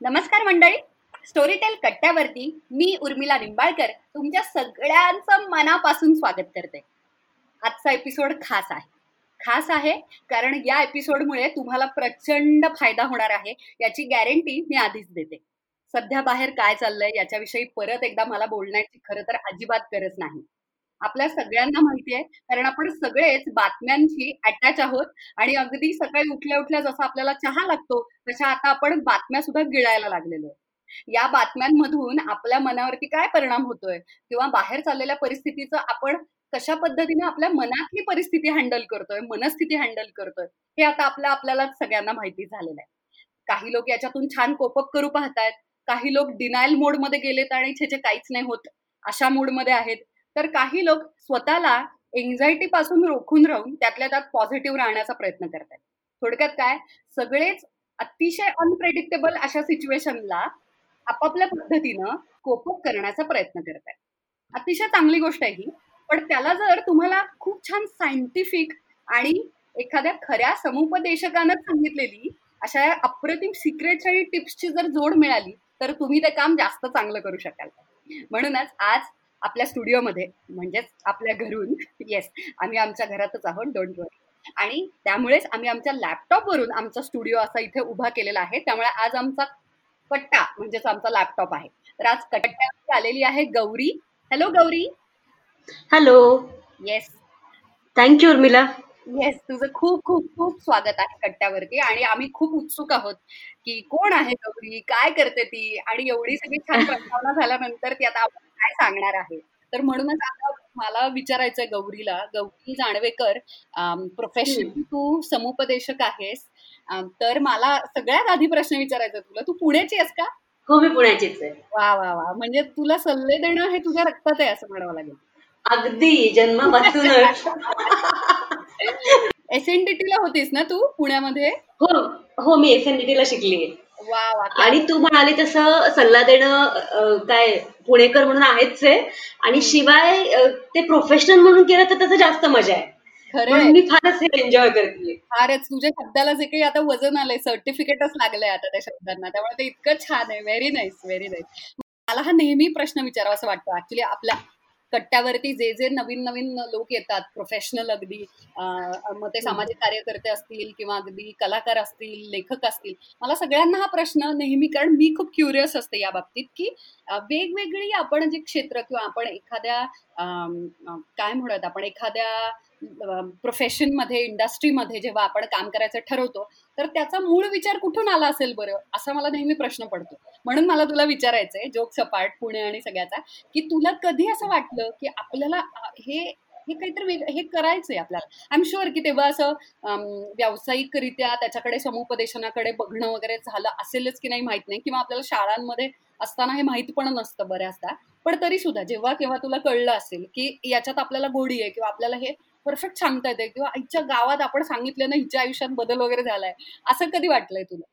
नमस्कार मंडळी. स्टोरीटेल कट्ट्यावरती मी उर्मिला निंबाळकर तुमच्या सगळ्यांचं मनापासून स्वागत करते. आजचा एपिसोड खास आहे. खास आहे कारण या एपिसोडमुळे तुम्हाला प्रचंड फायदा होणार आहे याची गॅरंटी मी आधीच देते. सध्या बाहेर काय चाललंय याच्याविषयी परत एकदा मला बोलण्याची खरं तर अजिबात गरज नाही. आपल्या सगळ्यांना माहिती आहे. कारण आपण सगळेच बातम्यांशी अटॅच आहोत. आणि अगदी सकाळी उठल्या उठल्या जसं आपल्याला चहा लागतो तशा आता आपण बातम्या सुद्धा गिळायला लागलेलो या बातम्यांमधून आपल्या मनावरती काय परिणाम होतोय? किंवा बाहेर चाललेल्या परिस्थितीचं आपण कशा पद्धतीने आपल्या मनातली परिस्थिती हँडल करतोय मनस्थिती हँडल करतोय हे आता आपल्या आपल्याला सगळ्यांना माहिती झालेलं आहे. काही लोक याच्यातून छान कोपअप करू पाहतायत. काही लोक डिनायल मोडमध्ये गेलेत आणि छेचे काहीच नाही होत. अशा मूडमध्ये आहेत. तर काही लोक स्वतःला एन्झायटी पासून रोखून राहून त्यातल्या त्यात पॉझिटिव्ह राहण्याचा प्रयत्न करतात थोडक्यात काय? सगळेच अतिशय अनप्रेडिक्टेबल अशा सिच्युएशनला आपापल्या पद्धतीनं कोपअप करण्याचा प्रयत्न करतात अतिशय चांगली गोष्ट आहे ही. पण त्याला जर तुम्हाला खूप छान सायंटिफिक आणि एखाद्या खऱ्या समुपदेशकानं सांगितलेली अशा अप्रतिम सिक्रेट्स आणि टिप्सची जर जोड मिळाली तर तुम्ही ते काम जास्त चांगलं करू शकाल. म्हणूनच आज आपल्या स्टुडिओमध्ये म्हणजेच आपल्या घरून येस आम्ही आमच्या घरातच आहोत डोंट वरी आणि त्यामुळेच आम्ही आमच्या लॅपटॉपवरून आमचा स्टुडिओ असा इथे उभा केलेला आहे. त्यामुळे आज आमचा कट्टा म्हणजेच आमचा लॅपटॉप आहे. तर आज कट्ट्यावरती आलेली आहे Gauri. Hello Gauri. Hello yes thank you Urmila yes तुझं खूप खूप खूप स्वागत आहे कट्ट्यावरती. आणि आम्ही खूप उत्सुक आहोत की कोण आहे गौरी? काय करते ती? आणि एवढी सगळी छान प्रस्तावना झाल्यानंतर ती आता आपण काय सांगणार आहे? तर म्हणूनच आता मला विचारायचंय गौरीला. गौरी जाणवेकर प्रोफेशनल तू समुपदेशक आहेस. तर मला सगळ्यात आधी प्रश्न विचारायचा तुला. तू पुण्याची आहेस का? हो मी पुण्याचीच आहे. वा वा वा. म्हणजे तुला सल्ले देणं हे तुझ्या रक्तात आहे असं म्हणावं लागेल. अगदी. जन्मापासूनच. एस एन डी टी ला होतीस ना तू पुण्यामध्ये? हो हो मी एस एन डी ला शिकली. आणि तू म्हणाली तसं सल्ला देणं काय पुणेकर म्हणून आहेच आहे आणि शिवाय ते प्रोफेशनल म्हणून केलं तर त्याचं जास्त मजा आहे. खरं मी फारच हे एन्जॉय करते फारच. तुझ्या शब्दाला जे काही आता वजन आलंय सर्टिफिकेटच लागलंय आता त्या शब्दांना. त्यामुळे ते इतकं छान आहे. व्हेरी नाईस व्हेरी नाईस मला हा नेहमी प्रश्न विचारावा असं वाटतं. ऍक्च्युली आपल्या कट्ट्यावरती जे जे नवीन नवीन लोक येतात प्रोफेशनल अगदी मग ते सामाजिक कार्यकर्ते असतील किंवा अगदी कलाकार असतील लेखक असतील मला सगळ्यांना हा प्रश्न नेहमी कारण मी खूप क्युरियस असते या बाबतीत की वेगवेगळी आपण जे क्षेत्र किंवा आपण एखाद्या काय म्हणूयात आपण एखाद्या प्रोफेशनमध्ये इंडस्ट्रीमध्ये जेव्हा आपण काम करायचं ठरवतो तर त्याचा मूळ विचार कुठून आला असेल बरं? असा मला नेहमी प्रश्न पडतो. म्हणून मला तुला विचारायचंय जोक सपाट पुणे आणि सगळ्याचा की तुला कधी असं वाटलं की आपल्याला हे हे काहीतरी हे करायचंय आपल्याला? आय एम शुअर की तेव्हा असं व्यावसायिकरित्या त्याच्याकडे समुपदेशनाकडे बघणं वगैरे झालं असेलच की नाही माहीत नाही किंवा आपल्याला शाळांमध्ये असताना हे माहीत पण नसतं बऱ्याचदा. पण तरी सुद्धा जेव्हा केव्हा तुला कळलं असेल की याच्यात आपल्याला गोडी आहे किंवा आपल्याला हे परफेक्ट सांगता येते किंवा आईच्या गावात आपण सांगितलं ना हिच्या आयुष्यात बदल वगैरे झालाय. असं कधी वाटलंय तुला?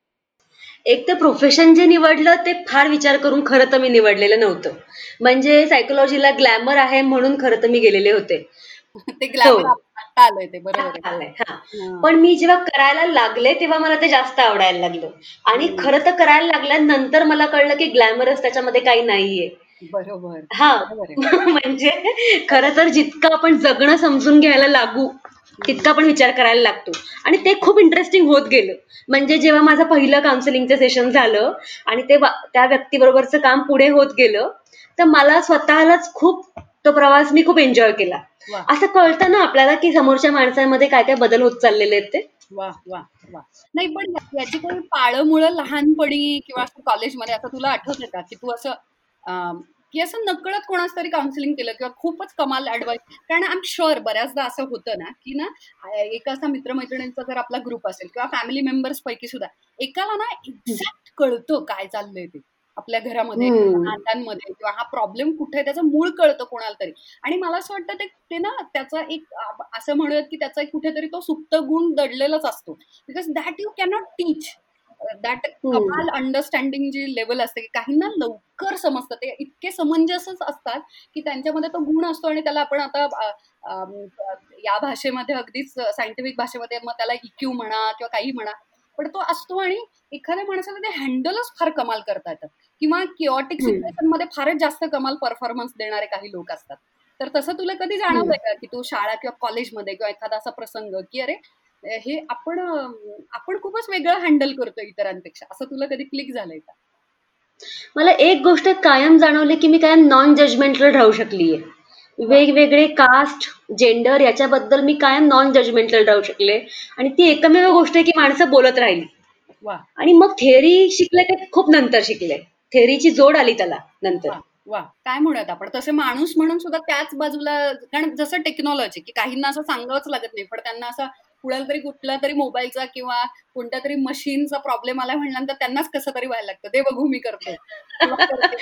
एक तर प्रोफेशन जे निवडलं ते फार विचार करून खरं तर मी निवडलेलं नव्हतं. म्हणजे सायकोलॉजीला ग्लॅमर आहे म्हणून खरं तर मी गेलेले होते. ते ग्लॅमर आलंय ते बरोबर. हा. पण मी जेव्हा करायला लागले तेव्हा मला ते जास्त आवडायला लागलं. आणि खरं तर करायला लागल्यानंतर मला कळलं की ग्लॅमरस त्याच्यामध्ये काही नाहीये. बरोबर. हा. बरोबर आहे. म्हणजे खरं तर जितकं आपण जगणं समजून घ्यायला लागू तितका आपण विचार करायला लागतो. आणि ते खूप इंटरेस्टिंग होत गेलं. म्हणजे जेव्हा माझं पहिलं काउन्सिलिंगचं सेशन झालं आणि ते वा- त्या व्यक्तीबरोबरचं काम पुढे होत गेलं तर मला स्वतःलाच खूप तो प्रवास मी खूप एन्जॉय केला. असं कळतं ना आपल्याला की समोरच्या माणसामध्ये काय काय बदल होत चाललेले आहेत ते. वा वा वा. नाही पण याची काही पाळमुळं लहानपणी किंवा असं कॉलेजमध्ये असं तुला आठवत का की तू असं की असं नकळत कोणाच तरी काउन्सिलिंग केलं किंवा खूपच कमाल ऍडवाइस कारण आय एम शुअर बऱ्याचदा असं होतं ना की ना एक असा मित्रमैत्रिणींचा जर आपला ग्रुप असेल किंवा फॅमिली मेंबर्स पैकी सुद्धा एकाला ना एक्झॅक्ट कळतं काय चाललंय ते आपल्या घरामध्ये नात्यांमध्ये किंवा हा प्रॉब्लेम कुठे आहे त्याचं मूळ कळतं कोणाला तरी. आणि मला असं वाटतं ते ते ना त्याचा एक असं म्हणूयात की त्याचा एक कुठेतरी तो सुप्त गुण दडलेलाच असतो. Because that you cannot teach that. कमाल अंडरस्टँडिंग जी लेवल असते की काहींना लवकर समजतं ते इतके समंजसच असतात की त्यांच्यामध्ये तो गुण असतो आणि त्याला आपण आता या भाषेमध्ये अगदीच सायंटिफिक भाषेमध्ये मग त्याला इक्यू म्हणा किंवा काही म्हणा पण तो असतो आणि एखाद्या माणसाला ते हँडलच फार कमाल करता येतात किंवा किओटिक. सिच्युएशनमध्ये फारच जास्त कमाल परफॉर्मन्स देणारे काही लोक असतात तर तसं तुला कधी जाणवलंय का की तू शाळा किंवा कॉलेजमध्ये किंवा एखादा असा प्रसंग की अरे हे आपण आपण खूपच वेगळं हँडल करतो इतरांपेक्षा. असं तुला कधी क्लिक झालंय का? मला एक गोष्ट कायम जाणवली की मी कायम नॉन जजमेंटल राहू शकलीये. वेगवेगळे कास्ट जेंडर याच्याबद्दल मी कायम नॉन जजमेंटल राहू शकले. आणि ती एकमेव गोष्ट आहे की माणसं बोलत राहिली. वा. आणि मग थेअरी शिकले ते खूप नंतर शिकले. थेअरीची जोड आली त्याला नंतर. वा वा. काय म्हणूयात आपण? तसे माणूस म्हणून सुद्धा त्याच बाजूला कारण जसं टेक्नॉलॉजी की काहींना असं सांगावंच लागत नाही पण त्यांना असं कुणाला तरी कुठला तरी मोबाईलचा किंवा कोणत्या तरी मशीनचा प्रॉब्लेम आला म्हणल्यानंतर त्यांनाच कसं तरी व्हायला लागतं. ते बघू मी करतो. करते.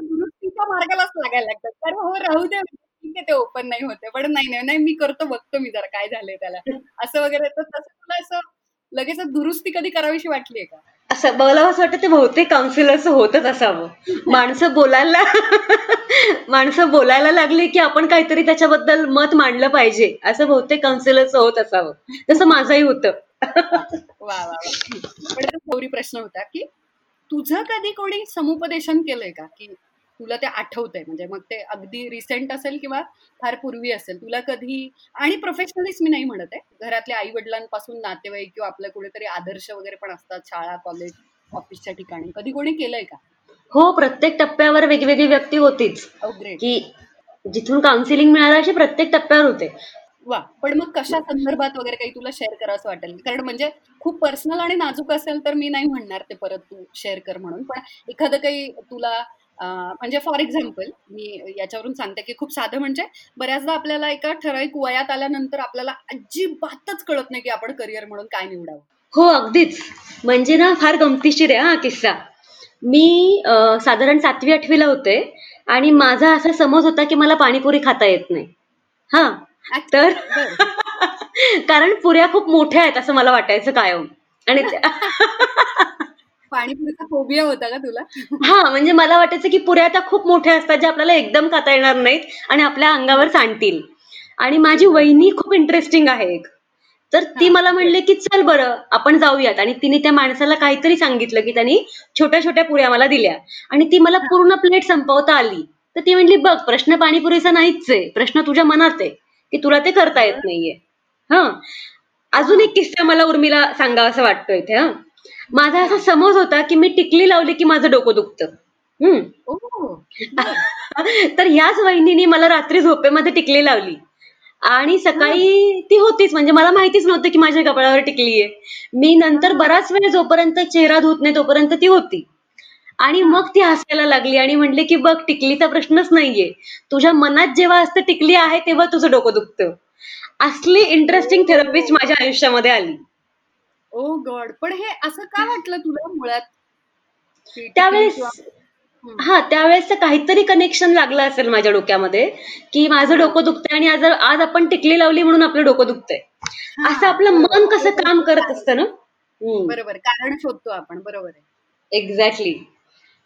दुरुस्तीच्या मार्गालाच लागायला लागतात तर हो राहू दे ठीक आहे ते ओपन नाही होते. पण नाही नाही नाही मी करतो बघतो मी जरा काय झालंय त्याला. असं वगैरे. तर तसं तुला असं लगेच दुरुस्ती कधी करावीशी वाटलीये का? असं मला असं वाटतं ते बहुतेक काउन्सिलरचं होतच असावं. माणसं बोलायला माणसं बोलायला लागली की आपण काहीतरी त्याच्याबद्दल मत मांडलं पाहिजे. असं बहुतेक काउन्सिलरचं होत असावं. तसं माझंही होतं. वा वा प्रश्न होता की तुझं कधी कोणी समुपदेशन केलंय का? की तुला ते आठवतंय. म्हणजे मग ते अगदी रिसेंट असेल किंवा फार पूर्वी असेल तुला कधी आणि प्रोफेशनलीच मी नाही म्हणत आहे. घरातल्या आई वडिलांपासून नातेवाईक किंवा आपलं कुठेतरी आदर्श वगैरे पण असतात शाळा कॉलेज ऑफिसच्या ठिकाणी. कधी कोणी केलंय का? हो प्रत्येक टप्प्यावर वेगवेगळी व्यक्ती होतीच. ग्रेट की जिथून काउन्सिलिंग मिळालं असे प्रत्येक टप्प्यावर होते. वा पण मग कशा संदर्भात वगैरे काही तुला शेअर करावं वाटेल? कारण म्हणजे खूप पर्सनल आणि नाजूक असेल तर मी नाही म्हणणार ते परत तू शेअर कर म्हणून. पण एखादं काही तुला म्हणजे फॉर एक्झाम्पल मी याच्यावरून सांगते की खूप साधं म्हणजे बऱ्याचदा आपल्याला एका ठराविक वयात आल्यानंतर आपल्याला अजिबातच कळत नाही की आपण करिअर म्हणून काय निवडावं. हो अगदीच. म्हणजे ना फार गमतीशीर आहे हा किस्सा. मी साधारण सातवी आठवीला होते आणि माझा असा समज होता की मला पाणीपुरी खाता येत नाही. हा तर. कारण पुऱ्या खूप मोठ्या आहेत असं मला वाटायचं कायम. आणि पाणीपुरीचा फोबिया होता का तुला? हा म्हणजे मला वाटायचं की पुऱ्या त्या खूप मोठ्या असतात ज्या आपल्याला एकदम खाता येणार नाहीत आणि आपल्या अंगावर सांडतील. आणि माझी वहिनी खूप इंटरेस्टिंग आहे एक. तर ती. मला म्हणले की चल बरं आपण जाऊयात. आणि तिने त्या माणसाला काहीतरी सांगितलं की त्यांनी छोट्या छोट्या पुऱ्या मला दिल्या. आणि ती मला पूर्ण प्लेट संपवता आली. तर ती म्हणली बघ प्रश्न पाणीपुरीचा नाहीच आहे. प्रश्न तुझ्या मनात आहे की तुला ते करता येत नाहीये. हा. अजून एक किस्सा मला उर्मिला सांगावा असं वाटतं इथे हा. माझा असा समज होता की मी टिकली लावली की माझं डोकं दुखतं. हम्म. तर ह्याच वहिनीने मला रात्री झोपेमध्ये टिकली लावली. आणि सकाळी ती होतीच म्हणजे मला माहितीच नव्हतं की माझ्या कपाळावर टिकली आहे मी नंतर बराच वेळ जोपर्यंत चेहरा धुत नाही तोपर्यंत ती होती. आणि मग ती हसायला लागली आणि म्हणली की बघ टिकलीचा प्रश्नच नाहीये. तुझ्या मनात जेव्हा असतं टिकली आहे तेव्हा तुझं डोकं दुखतं. असली इंटरेस्टिंग थेरपिस्ट माझ्या आयुष्यामध्ये आली. Oh God. पण हे असं का वाटलं तुला मुळात? त्यावेळेस. हा त्यावेळेस काहीतरी कनेक्शन लागलं असेल माझ्या डोक्यामध्ये की माझं डोकं दुखतंय आणि आज आज आपण टिकली लावली म्हणून आपलं डोकं दुखतंय. हा, असं आपलं मन कसं काम करत असतं ना? बरोबर कारण शोधतो आपण बरोबर आहे. एक्झॅक्टली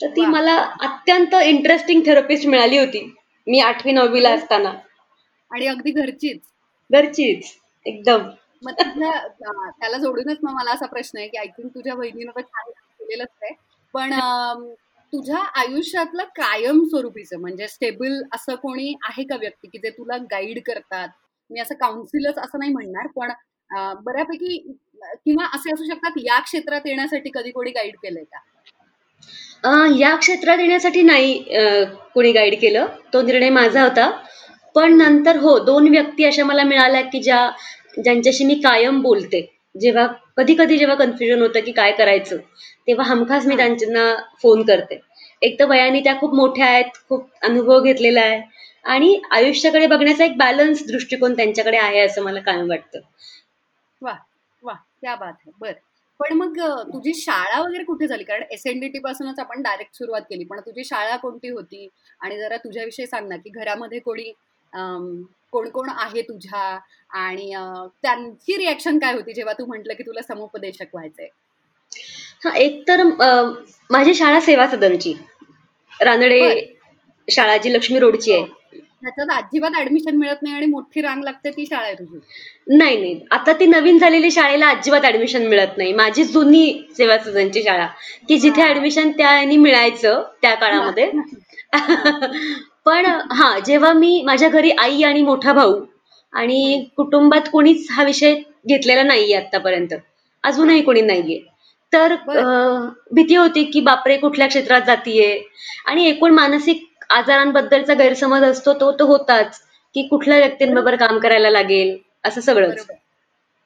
तर ती. मला अत्यंत इंटरेस्टिंग थेरपिस्ट मिळाली होती मी आठवी नववीला असताना. आणि अगदी घरचीच. घरचीच एकदम. मग तुझ्या त्याला जोडूनच मग मला असा प्रश्न आहे की आय थिंक तुझ्या बहिणीनं तर छान केलेलंच आहे. पण तुझ्या आयुष्यातलं कायम स्वरूपीचं म्हणजे स्टेबल असं कोणी आहे का व्यक्ती की जे तुला गाईड करतात? मी असं काउन्सिलच असं नाही म्हणणार पण बऱ्यापैकी किंवा असे असू शकतात या क्षेत्रात येण्यासाठी कधी कोणी गाईड केलंय का? या क्षेत्रात येण्यासाठी नाही कोणी गाईड केलं. तो निर्णय माझा होता. पण नंतर हो दोन व्यक्ती अशा मला मिळाल्या की ज्या ज्यांच्याशी मी कायम बोलते. जेव्हा कधी कधी जेव्हा कन्फ्युजन होतं की काय करायचं तेव्हा हमखास मी त्यांना फोन करते. एक तर वयाने त्या खूप मोठ्या आहेत खूप अनुभव घेतलेला आहे आणि आयुष्याकडे बघण्याचा एक बॅलन्स दृष्टिकोन त्यांच्याकडे आहे असं मला कायम वाटतं. वा वा त्या बात आहे बर. पण मग तुझी शाळा वगैरे कुठे झाली? कारण एस एन डी टी पासूनच आपण डायरेक्ट सुरुवात केली. पण तुझी शाळा कोणती होती? आणि जरा तुझ्याविषयी सांग ना की घरामध्ये कोणी कोण कोण आहे तुझ्या? आणि त्यांची रिॲक्शन काय होती जेव्हा तू म्हंटल की तुला समुपदेशक व्हायचंय? हा एक तर माझी शाळा सेवा सदनची. रानडे. शाळा जी लक्ष्मी रोडची आहे. त्याच्यात अजिबात ऍडमिशन मिळत नाही आणि मोठी रांग लागते ती शाळा आहे तुझी. नाही नाही. आता ती नवीन झालेली शाळेला अजिबात ऍडमिशन मिळत नाही. माझी जुनी सेवा सदनची शाळा. की जिथे. ऍडमिशन त्याने मिळायचं त्या काळामध्ये. पण हा जेव्हा मी माझ्या घरी आई आणि मोठा भाऊ आणि कुटुंबात कोणीच हा विषय घेतलेला नाहीये आतापर्यंत अजूनही कोणी नाहीये. तर बरं. भीती होती की बापरे कुठल्या क्षेत्रात जातीये? आणि एकूण मानसिक आजारांबद्दलचा गैरसमज असतो तो तो होताच की कुठल्या व्यक्तींबरोबर काम करायला लागेल असं सगळंच. बरोबर.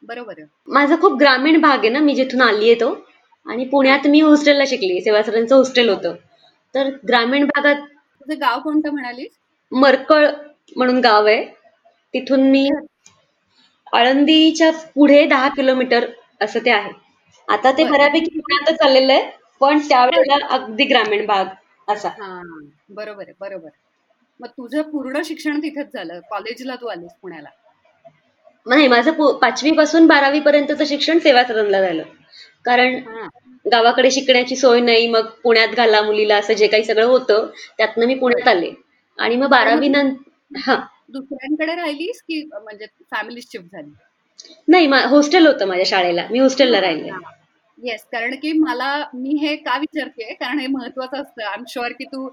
बरोबर आहे. माझा खूप ग्रामीण भाग आहे ना मी जिथून आलीये तो. आणि पुण्यात मी हॉस्टेलला शिकली सेवासरांचं हॉस्टेल होतं. तर ग्रामीण भागात तुझं गाव कोणतं म्हणालीस? मरकळ म्हणून गाव आहे. तिथून मी आळंदीच्या पुढे दहा किलोमीटर असं ते आहे. आता ते. बऱ्यापैकी पुण्यातच चाललेलं आहे पण त्यावेळेला अगदी ग्रामीण भाग असा. हा बरोबर आहे बरोबर. मग तुझं पूर्ण शिक्षण तिथेच झालं कॉलेजला तू आलीस पुण्याला? नाही माझं पाचवी पासून बारावी पर्यंतचं शिक्षण सेवासदनला झालं. कारण गावाकडे शिकण्याची सोय नाही मग पुण्यात घाला मुलीला असं जे काही सगळं होतं त्यातनं मी पुण्यात आले. आणि मग बारावी नंतर हा. दुसऱ्यांकडे राहिलीस की म्हणजे फॅमिली शिफ्ट झाली? नाही हॉस्टेल होतं माझ्या शाळेला. मी हॉस्टेलला राहिले. येस कारण की मला मी हे का विचारते? कारण हे महत्वाचं असतं. आय एम शुअर की तू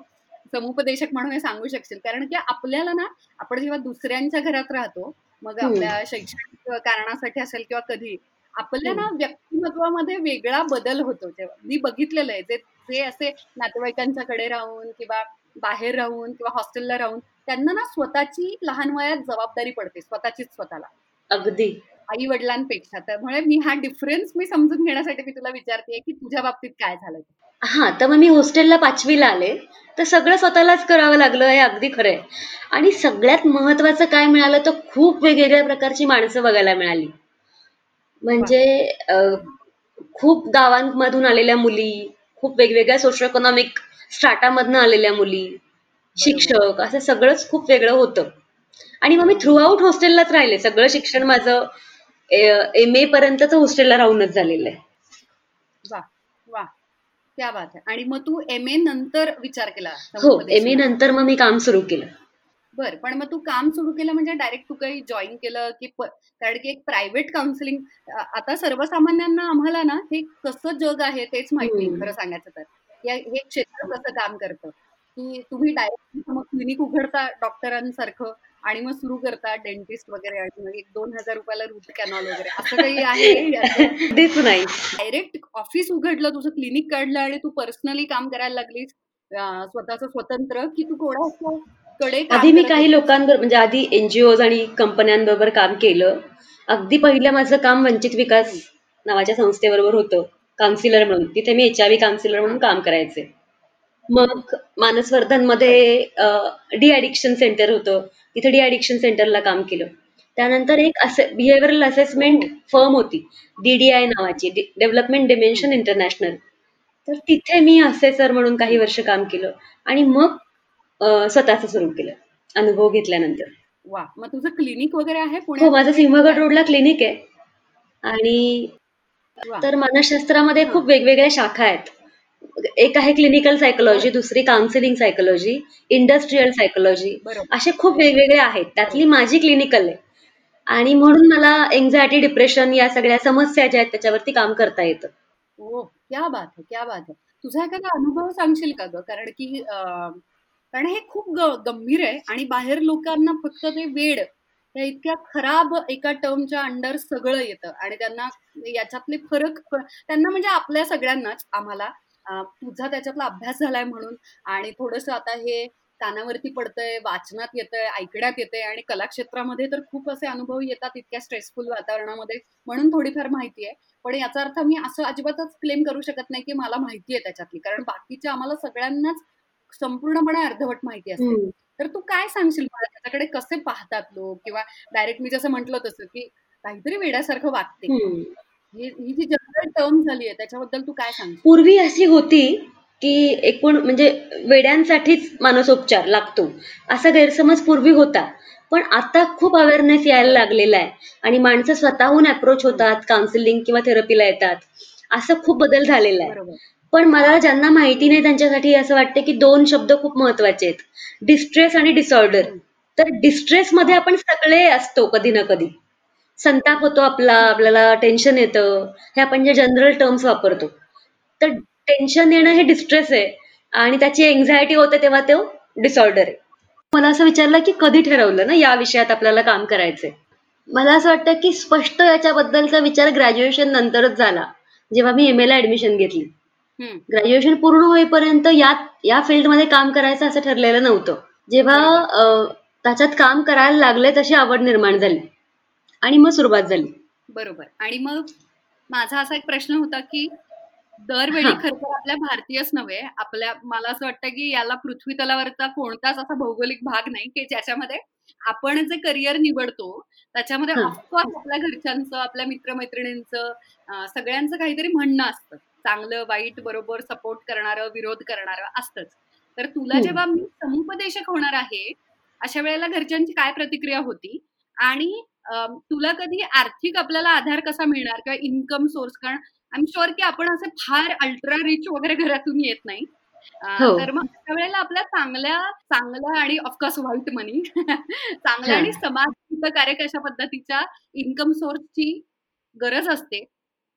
समुपदेशक म्हणून हे सांगू शकशील. कारण की आपल्याला ना आपण जेव्हा दुसऱ्यांच्या घरात राहतो मग. आपल्या शैक्षणिक कारणासाठी असेल किंवा कधी आपल्या ना व्यक्तिमत्वामध्ये वेगळा बदल होतो तेव्हा मी बघितलेलं आहे जे जे असे नातेवाईकांच्याकडे राहून किंवा बाहेर राहून किंवा हॉस्टेलला राहून त्यांना ना स्वतःची लहान वयात जबाबदारी पडते स्वतःचीच स्वतःला. अगदी. आई वडिलांपेक्षा त्यामुळे मी हा डिफरन्स मी समजून घेण्यासाठी मी तुला विचारते की तुझ्या बाबतीत काय झालं. हा तर मग मी हॉस्टेलला पाचवीला आले. तर सगळं स्वतःलाच करावं लागलं हे अगदी खरंय आणि सगळ्यात महत्वाचं काय मिळालं? तर खूप वेगवेगळ्या प्रकारची माणसं बघायला मिळाली. म्हणजे अं, खूप गावांमधून आलेल्या मुली खूप वेगवेगळ्या सोशो इकॉनॉमिक स्टाटामधनं आलेल्या मुली शिक्षक असं सगळंच खूप वेगळं होतं. आणि मग मी थ्रू आउट हॉस्टेललाच राहिले. सगळं शिक्षण माझं एम ए पर्यंतच हॉस्टेलला राहूनच झालेलं आहे. वा वा. क्या बात आणि मग तू एम ए नंतर विचार केला? हो समुपदेशनाचा? एम ए नंतर मग मी काम सुरू केलं. बर पण मग तू काम सुरू केलं म्हणजे डायरेक्ट तू काही जॉईन केलं की कारण की एक प्रायव्हेट काउन्सिलिंग आता सर्वसामान्यांना आम्हाला ना हे कसं जग आहे तेच माहिती. खरं सांगायचं तर. या हे क्षेत्र कसं काम करतं? की तुम्ही डायरेक्ट मग क्लिनिक उघडता डॉक्टरांसारखं आणि मग सुरू करता डेंटिस्ट वगैरे आणि मग एक दोन हजार रुपयाला रूट कॅनॉल वगैरे. असं काही आहे नाही. डायरेक्ट ऑफिस उघडलं तुझं क्लिनिक काढलं आणि तू पर्सनली काम करायला लागलीस स्वतःचं स्वतंत्र की तू कोणा कडे आधी मी काही? लोकांबरोबर म्हणजे आधी एनजीओ आणि कंपन्यांबरोबर काम केलं. अगदी पहिलं माझं काम वंचित विकास नावाच्या संस्थेबरोबर होतं काउन्सिलर म्हणून. तिथे मी एच आय व्ही काउन्सिलर म्हणून काम करायचे. मग मानसवर्धनमध्ये डी ॲडिक्शन सेंटर होतं. तिथे डी ॲडिक्शन सेंटरला काम केलं. त्यानंतर एक असे बिहेव्हिअरल असेसमेंट फर्म होती डीडीआय नावाची डेव्हलपमेंट डिमेन्शन इंटरनॅशनल तर तिथे मी असेसर म्हणून काही वर्ष काम केलं. आणि मग स्वतःचं सुरू केलं अनुभव घेतल्यानंतर. वा मग तुझं क्लिनिक वगैरे आहे हो माझं सिंहगड रोडला क्लिनिक आहे. आणि. तर मानसशास्त्रामध्ये खूप वेगवेगळ्या शाखा आहेत. एक आहे क्लिनिकल सायकोलॉजी दुसरी काउन्सिलिंग सायकोलॉजी इंडस्ट्रीयल सायकोलॉजी असे खूप वेगवेगळे आहेत. त्यातली माझी क्लिनिकल आहे. आणि म्हणून मला एन्झायटी डिप्रेशन या सगळ्या समस्या ज्या आहेत त्याच्यावरती काम करता येतं. ओ क्या बात आहे क्या बात आहे तुझा एखादा अनुभव सांगशील का ग? कारण की कारण हे खूप ग- गंभीर आहे आणि बाहेर लोकांना फक्त ते वेड त्या इतक्या खराब एका टर्मच्या अंडर सगळं येतं. आणि त्यांना याच्यातले फरक त्यांना म्हणजे आपल्या सगळ्यांनाच आम्हाला तुझा त्याच्यातला अभ्यास झालाय म्हणून. आणि थोडस आता हे कानावरती पडतंय वाचनात येतंय ऐकण्यात येतंय आणि कलाक्षेत्रामध्ये तर खूप असे अनुभव येतात इतक्या स्ट्रेसफुल वातावरणामध्ये म्हणून थोडीफार माहिती आहे. पण याचा अर्थ मी असं अजिबातच क्लेम करू शकत नाही की मला माहिती आहे त्याच्यातली. कारण बाकीच्या आम्हाला सगळ्यांनाच संपूर्णपणे अर्धवट माहिती असते. तर तू काय सांगशील मला? त्याच्याकडे कसे पाहतात लोक? किंवा डायरेक्ट मी जसं म्हटलं तसं की काहीतरी वेड्यासारखं वागते. ही जी जनरल टर्म झाली आहे त्याच्याबद्दल तू काय सांगशील? पूर्वी अशी होती की एकूण म्हणजे वेड्यांसाठीच मानसोपचार लागतो. असा गैरसमज पूर्वी होता. पण आता खूप अवेअरनेस यायला लागलेला आहे. आणि माणसं स्वतःहून अप्रोच होतात काउन्सिलिंग किंवा थेरपीला येतात. असं खूप बदल झालेला आहे. पण मला ज्यांना माहिती नाही त्यांच्यासाठी असं वाटतं की दोन शब्द खूप महत्त्वाचे आहेत. डिस्ट्रेस आणि डिसऑर्डर तर डिस्ट्रेस मध्ये आपण सगळे असतो कधी ना कधी. संताप होतो आपला आपल्याला टेन्शन येतं. हे आपण जे जनरल टर्म्स वापरतो. तर टेन्शन येणं हे डिस्ट्रेस आहे. आणि त्याची एन्झायटी होते तेव्हा तो डिसऑर्डर आहे. मला असं विचारलं की कधी ठरवलं ना या विषयात आपल्याला काम करायचंय? मला असं वाटतं की स्पष्ट याच्याबद्दलचा विचार ग्रॅज्युएशन नंतरच झाला. जेव्हा मी एम ला ऍडमिशन घेतली. ग्रॅज्युएशन पूर्ण होईपर्यंत या या फील्डमध्ये काम करायचं असं ठरलेलं नव्हतं. जेव्हा अं, त्याच्यात काम करायला लागले तशी आवड निर्माण झाली. आणि मग सुरुवात झाली. बरोबर. आणि मग माझा असा एक प्रश्न होता की दरवेळी हा. खरं तर आपल्या भारतीयच नव्हे. आपल्या मला असं वाटतं की याला पृथ्वी तलावरचा कोणताच असा भौगोलिक भाग नाही की ज्याच्यामध्ये आपण जे करिअर निवडतो त्याच्यामध्ये हा. ऑफकोर्स आपल्या घरच्यांचं आपल्या मित्रमैत्रिणींचं अं, सगळ्यांचं काहीतरी म्हणणं असतं. चांगलं वाईट बरोबर सपोर्ट करणारं विरोध करणारं असतंच तर तुला हम्म. जेव्हा मी समुपदेशक होणार आहे अशा वेळेला घरच्यांची काय प्रतिक्रिया होती आणि तुला कधी आर्थिक आपल्याला आधार कसा मिळणार किंवा इन्कम सोर्स कारण आय एम शुअर की आपण असे फार अल्ट्रा रिच वगैरे घरातून येत नाही हो. तर मग अशा वेळेला आपल्या चांगल्या चांगल्या आणि ऑफकोर्स व्हाईट मनी चांगल्या हा. आणि समाजहितकारक अशा पद्धतीच्या इन्कम सोर्सची गरज असते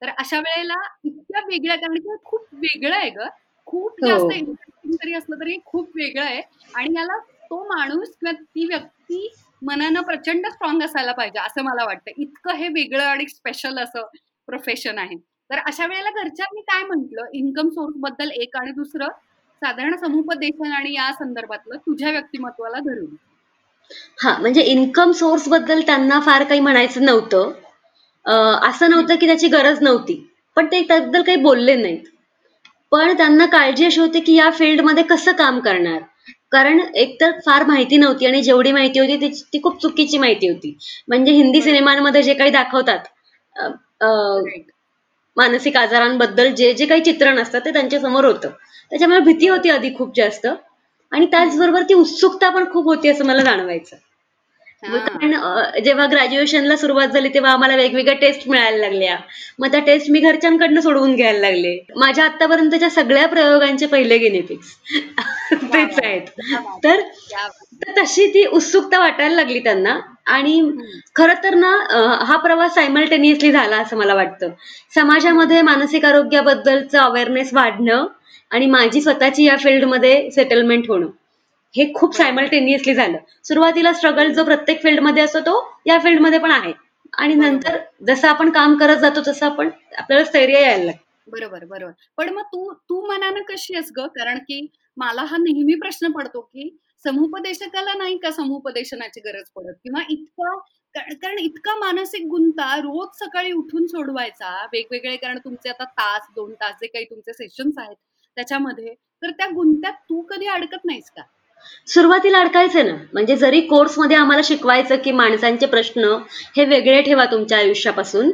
तर अशा वेळेला इतक्या वेगळ्या कारण की खूप वेगळं आहे ग. खूप हो. जास्त इंटरेस्टिंग जरी असलं तरी खूप वेगळं आहे. आणि याला तो माणूस किंवा ती व्यक्ती मनानं प्रचंड स्ट्रॉंग असायला पाहिजे असं मला वाटतं इतकं हे वेगळं आणि स्पेशल असं प्रोफेशन आहे. तर अशा वेळेला घरच्यांनी काय म्हंटल इन्कम सोर्सबद्दल एक आणि दुसरं साधारण समुपदेशन आणि या संदर्भातलं तुझ्या व्यक्तिमत्वाला धरून. हा म्हणजे इन्कम सोर्सबद्दल त्यांना फार काही म्हणायचं नव्हतं. अं, असं नव्हतं की त्याची गरज नव्हती पण ते त्याबद्दल काही बोलले नाहीत पण त्यांना काळजी अशी होती की या फील्डमध्ये कसं काम करणार कारण एकतर फार माहिती नव्हती आणि जेवढी माहिती होती ती ती खूप चुकीची माहिती होती म्हणजे हिंदी बरोबर. सिनेमांमध्ये जे काही दाखवतात अं, अं, Right. मानसिक आजारांबद्दल जे जे काही चित्रण असतं ते त्यांच्यासमोर होतं त्याच्यामुळे भीती होती आधी खूप जास्त आणि त्याचबरोबर ती उत्सुकता पण खूप होती असं मला जाणवायचं. कारण जेव्हा ग्रॅज्युएशनला सुरुवात झाली तेव्हा आम्हाला वेगवेगळ्या टेस्ट मिळायला लागल्या. मग त्या टेस्ट मी घरच्यांकडनं सोडवून घ्यायला लागले. माझ्या आतापर्यंतच्या सगळ्या प्रयोगांचे पहिले गेनेपिक्स तेच आहेत. तर तशी ती उत्सुकता वाटायला लागली त्यांना. आणि. खरं तर ना हा प्रवास सायमल्टेनियसली झाला असं मला वाटतं. समाजामध्ये मानसिक आरोग्याबद्दलचं अवेअरनेस वाढणं आणि माझी स्वतःची या फील्डमध्ये सेटलमेंट होणं. हे खूप सायमल्टेनियसली झालं. सुरुवातीला स्ट्रगल जो प्रत्येक फील्डमध्ये असतो तो या फील्डमध्ये पण आहे. आणि. नंतर जसं आपण काम करत जातो तसं आपण आपल्याला स्थैर्य यायला लागतं. बरोबर बरोबर. पण मग तू तू मनानं कशी आहेस ग? कारण की मला हा नेहमी प्रश्न पडतो की समुपदेशकाला नाही का समुपदेशनाची गरज पडत? किंवा इतका कारण कारण इतका मानसिक गुंता रोज सकाळी उठून सोडवायचा वेगवेगळे कारण तुमचे आता तास दोन तास जे काही तुमचे सेशन्स आहेत त्याच्यामध्ये तर त्या गुंत्यात तू कधी अडकत नाहीस का? सुरुवातीला अडकायचे ना. म्हणजे जरी कोर्समध्ये आम्हाला शिकवायचं की माणसांचे प्रश्न हे वेगळे ठेवा तुमच्या आयुष्यापासून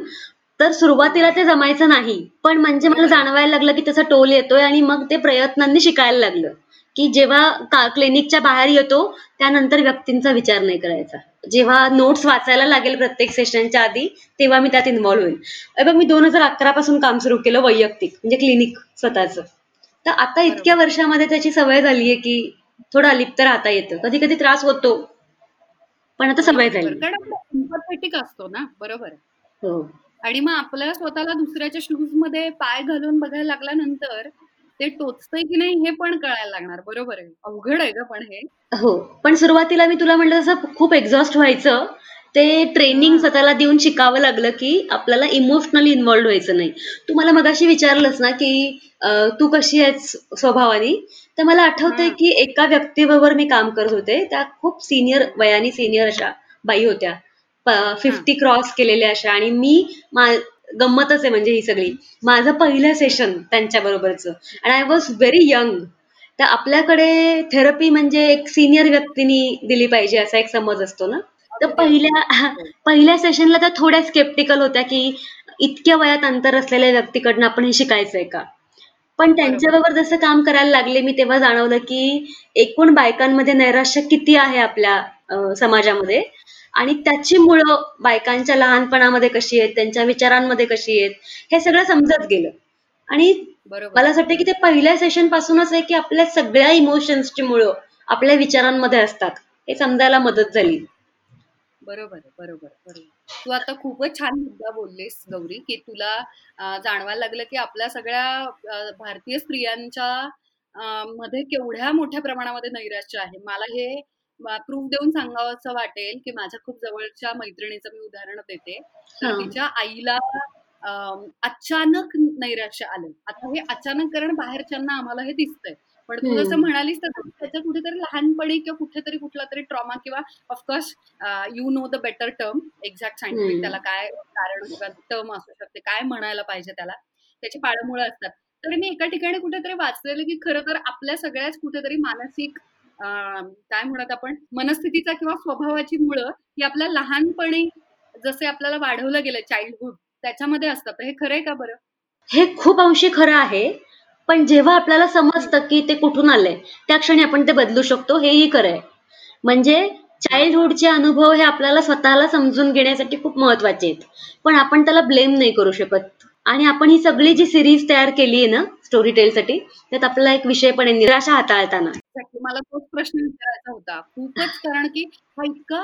तर सुरुवातीला ते जमायचं नाही. पण म्हणजे मला जाणवायला लागलं की त्याचा टोल येतोय आणि मग ते प्रयत्नांनी शिकायला लागलं. की जेव्हा का क्लिनिकच्या बाहेर येतो त्यानंतर व्यक्तींचा विचार नाही करायचा. जेव्हा नोट्स वाचायला लागेल प्रत्येक सेशनच्या आधी तेव्हा मी त्यात इन्व्हॉल्व्ह होईल बघ मी दोन हजार अकरा पासून काम सुरू केलं वैयक्तिक म्हणजे क्लिनिक स्वतःचं. तर आता इतक्या वर्षामध्ये त्याची सवय झालीये की थोडं अलिप्त राहता येतं. कधी कधी त्रास होतो. पण आता सवय झाली असतो ना? बरोबर. हो. आणि मग आपल्या स्वतःला दुसऱ्याच्या शूजमध्ये पाय घालून बघायला लागल्यानंतर ते टोचतंय की नाही हे पण कळायला लागणार. बरोबर आहे. अवघड आहे ग पण हे. हो. पण सुरुवातीला मी तुला म्हटलं तसं खूप एक्झॉस्ट व्हायचं ते ट्रेनिंग स्वतःला देऊन शिकावं लागलं की आपल्याला इमोशनली इन्व्हॉल्ड व्हायचं नाही. तू मला मगाशी विचारलंस ना की तू कशी आहेस स्वभावानी? तर मला आठवतंय हं. की एका व्यक्तीबरोबर मी काम करत होते. त्या खूप सिनियर वयाने सिनियर अशा बाई होत्या. फिफ्टी क्रॉस केलेल्या अशा. आणि मी मा- गंमतच आहे म्हणजे ही सगळी. माझं पहिलं सेशन त्यांच्या बरोबरचं आणि आय वॉज व्हेरी यंग तर आपल्याकडे थेरपी म्हणजे एक सिनियर व्यक्तीनी दिली पाहिजे असा एक समज असतो ना? तर पहिल्या पहिल्या सेशनला त्या थोड्या स्केप्टिकल होत्या की इतक्या वयात अंतर असलेल्या व्यक्तीकडनं आपण हे शिकायचंय का? पण त्यांच्याबरोबर जसं काम करायला लागले मी तेव्हा जाणवलं की एकूण बायकांमध्ये नैराश्य किती आहे आपल्या अं, समाजामध्ये? आणि त्याची मुळं बायकांच्या लहानपणामध्ये कशी आहेत त्यांच्या विचारांमध्ये कशी आहेत हे सगळं समजत गेलं. आणि बरोबर. मला असं वाटतं की ते पहिल्या सेशन पासूनच आहे की आपल्या सगळ्या इमोशन्सची मुळं आपल्या विचारांमध्ये असतात. हे समजायला मदत झाली. बरोबर बरोबर बरोबर. तू आता खूपच छान मुद्दा बोललीस गौरी की तुला अं, जाणवायला लागलं की आपल्या सगळ्या अं, भारतीय स्त्रियांच्या अं, मध्ये केवढ्या मोठ्या प्रमाणामध्ये नैराश्य आहे. मला हे प्रूफ देऊन सांगावं असं वाटेल की माझ्या खूप जवळच्या मैत्रिणीचं मी उदाहरण देते. तर हा. तिच्या आईला अचानक नैराश्य आलं. आता हे अचानक कारण बाहेरच्यांना आम्हाला हे दिसतंय. पण तू. जसं म्हणालीस तर त्याच्या कुठेतरी लहानपणी किंवा कुठेतरी कुठला तरी ट्रॉमा किंवा of course you know the better term exact scientific. त्याला काय कारण किंवा टर्म असू शकते काय म्हणायला पाहिजे त्याला त्याची पाळमुळं असतात तर मी एका ठिकाणी कुठेतरी वाचलेलं की खरं तर आपल्या सगळ्याच कुठेतरी मानसिक काय म्हणत आपण मनस्थितीचा किंवा स्वभावाची मुळं ही आपल्या लहानपणी जसे आपल्याला वाढवलं गेलं चाइल्डहुड त्याच्यामध्ये असतात हे खरंय का बरं हे खूप अंशी खरं आहे पण जेव्हा आपल्याला समजतं की ते कुठून आलंय त्या क्षणी आपण ते बदलू शकतो हेही खरं आहे म्हणजे चाइल्डहुडचे अनुभव हे आपल्याला स्वतःला समजून घेण्यासाठी खूप महत्त्वाचे आहेत. पण आपण त्याला ब्लेम नाही करू शकत. आणि आपण ही सगळी जी सिरीज तयार केली आहे ना स्टोरी टेलसाठी त्यात आपला एक विषय पण आहे निराशा हाताळताना. मला तोच प्रश्न विचारायचा होता. खूपच कारण की हा इतका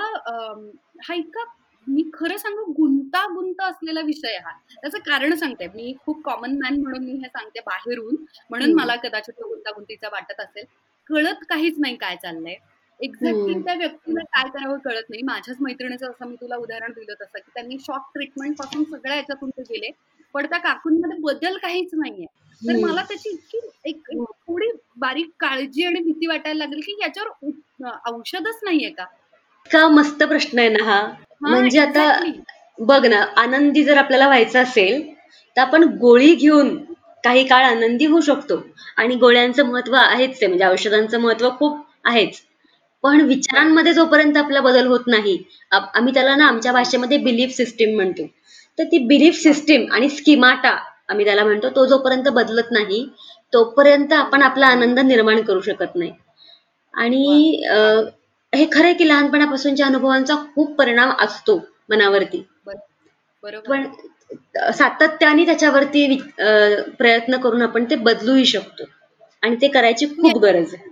हा इतका मी खरं सांगू गुंतागुंत असलेला विषय हा. त्याचं कारण सांगते. मी खूप कॉमन मॅन म्हणून मी हे सांगते बाहेरून. म्हणून. मला कदाचित गुंतागुंतीचा वाटत असेल. कळत काहीच नाही काय चाललंय. एक्झॅक्टली. त्या व्यक्तीला काय करावं कळत नाही. माझ्याच मैत्रिणीचं असं मी तुला उदाहरण दिलं तसं की त्यांनी शॉक ट्रीटमेंटपासून सगळ्या याच्यातून ते गेले. पण त्या काकूंमध्ये बदल काहीच नाहीये. तर. मला त्याची इतकी एक थोडी बारीक काळजी आणि भीती वाटायला लागली की याच्यावर औषधच नाहीये का? मस्त प्रश्न आहे ना हा, म्हणजे आता. बघ ना आनंदी जर आपल्याला व्हायचं असेल तर आपण गोळी घेऊन काही काळ आनंदी होऊ शकतो. आणि गोळ्यांचं महत्त्व आहेच आहे म्हणजे औषधांचं महत्त्व खूप आहेच. पण विचारांमध्ये जोपर्यंत आपला बदल होत नाही आप- आम्ही त्याला ना आमच्या भाषेमध्ये बिलीफ सिस्टीम म्हणतो. तर ती बिलीफ सिस्टीम आणि स्किमाटा आम्ही त्याला म्हणतो तो जोपर्यंत बदलत नाही तोपर्यंत आपण आपला आनंद निर्माण करू शकत नाही. आणि अं, हे खरं आहे की लहानपणापासूनच्या अनुभवांचा खूप परिणाम असतो मनावरती. बर- बरोबर. पण सातत्याने त्याच्यावरती वि- अं, प्रयत्न करून आपण ते बदलूही शकतो. आणि ते करायची खूप गरज आहे.